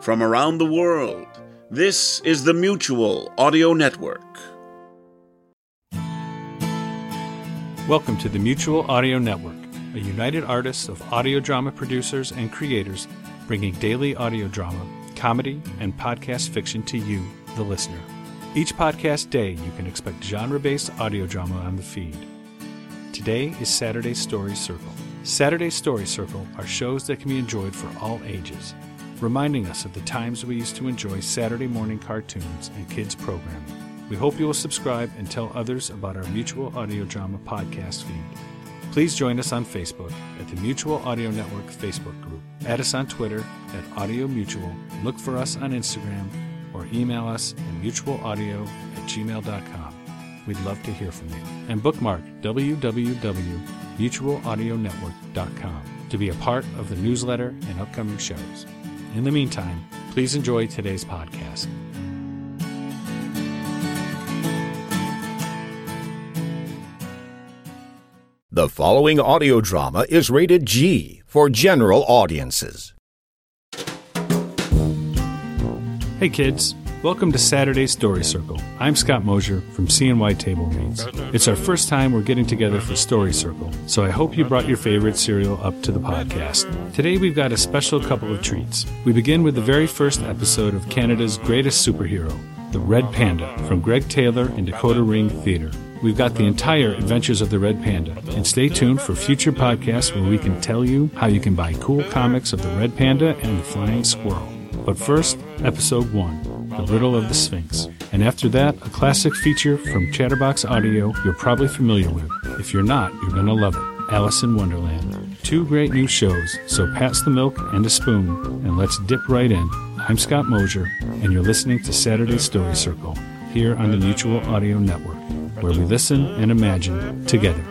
from around the world. This is the Mutual Audio Network. Welcome to the Mutual Audio Network, a united artists of audio drama producers and creators bringing daily audio drama, comedy, and podcast fiction to you, the listener. Each podcast day, you can expect genre based audio drama on the feed. Today is Saturday Story Circle. Saturday Story Circle are shows that can be enjoyed for all ages, reminding us of the times we used to enjoy Saturday morning cartoons and kids' programming. We hope you will subscribe and tell others about our Mutual Audio Drama podcast feed. Please join us on Facebook at the Mutual Audio Network Facebook group. Add us on Twitter at Audio Mutual. Look for us on Instagram or email us at mutualaudio at gmail.com. We'd love to hear from you. And bookmark www.mutualaudionetwork.com to be a part of the newsletter and upcoming shows. In the meantime, please enjoy today's podcast. The following audio drama is rated G for general audiences. Hey kids, welcome to Saturday Story Circle. I'm Scott Mosier from CNY Table Reads. It's our first time we're getting together for Story Circle, so I hope you brought your favorite cereal up to the podcast. Today we've got a special couple of treats. We begin with the very first episode of Canada's greatest superhero, The Red Panda, from Gregg Taylor and Decoder Ring Theater. We've got the entire Adventures of the Red Panda, and stay tuned for future podcasts where we can tell you how you can buy cool comics of the Red Panda and the Flying Squirrel. But first, Episode 1 the Riddle of the Sphinx. And after that, a classic feature from Chatterbox Audio you're probably familiar with. If you're not, you're going to love it Alice in Wonderland. Two great new shows, so pass the milk and a spoon, and let's dip right in. I'm Scott Mosier, and you're listening to Saturday Story Circle here on the Mutual Audio Network, where we listen and imagine together.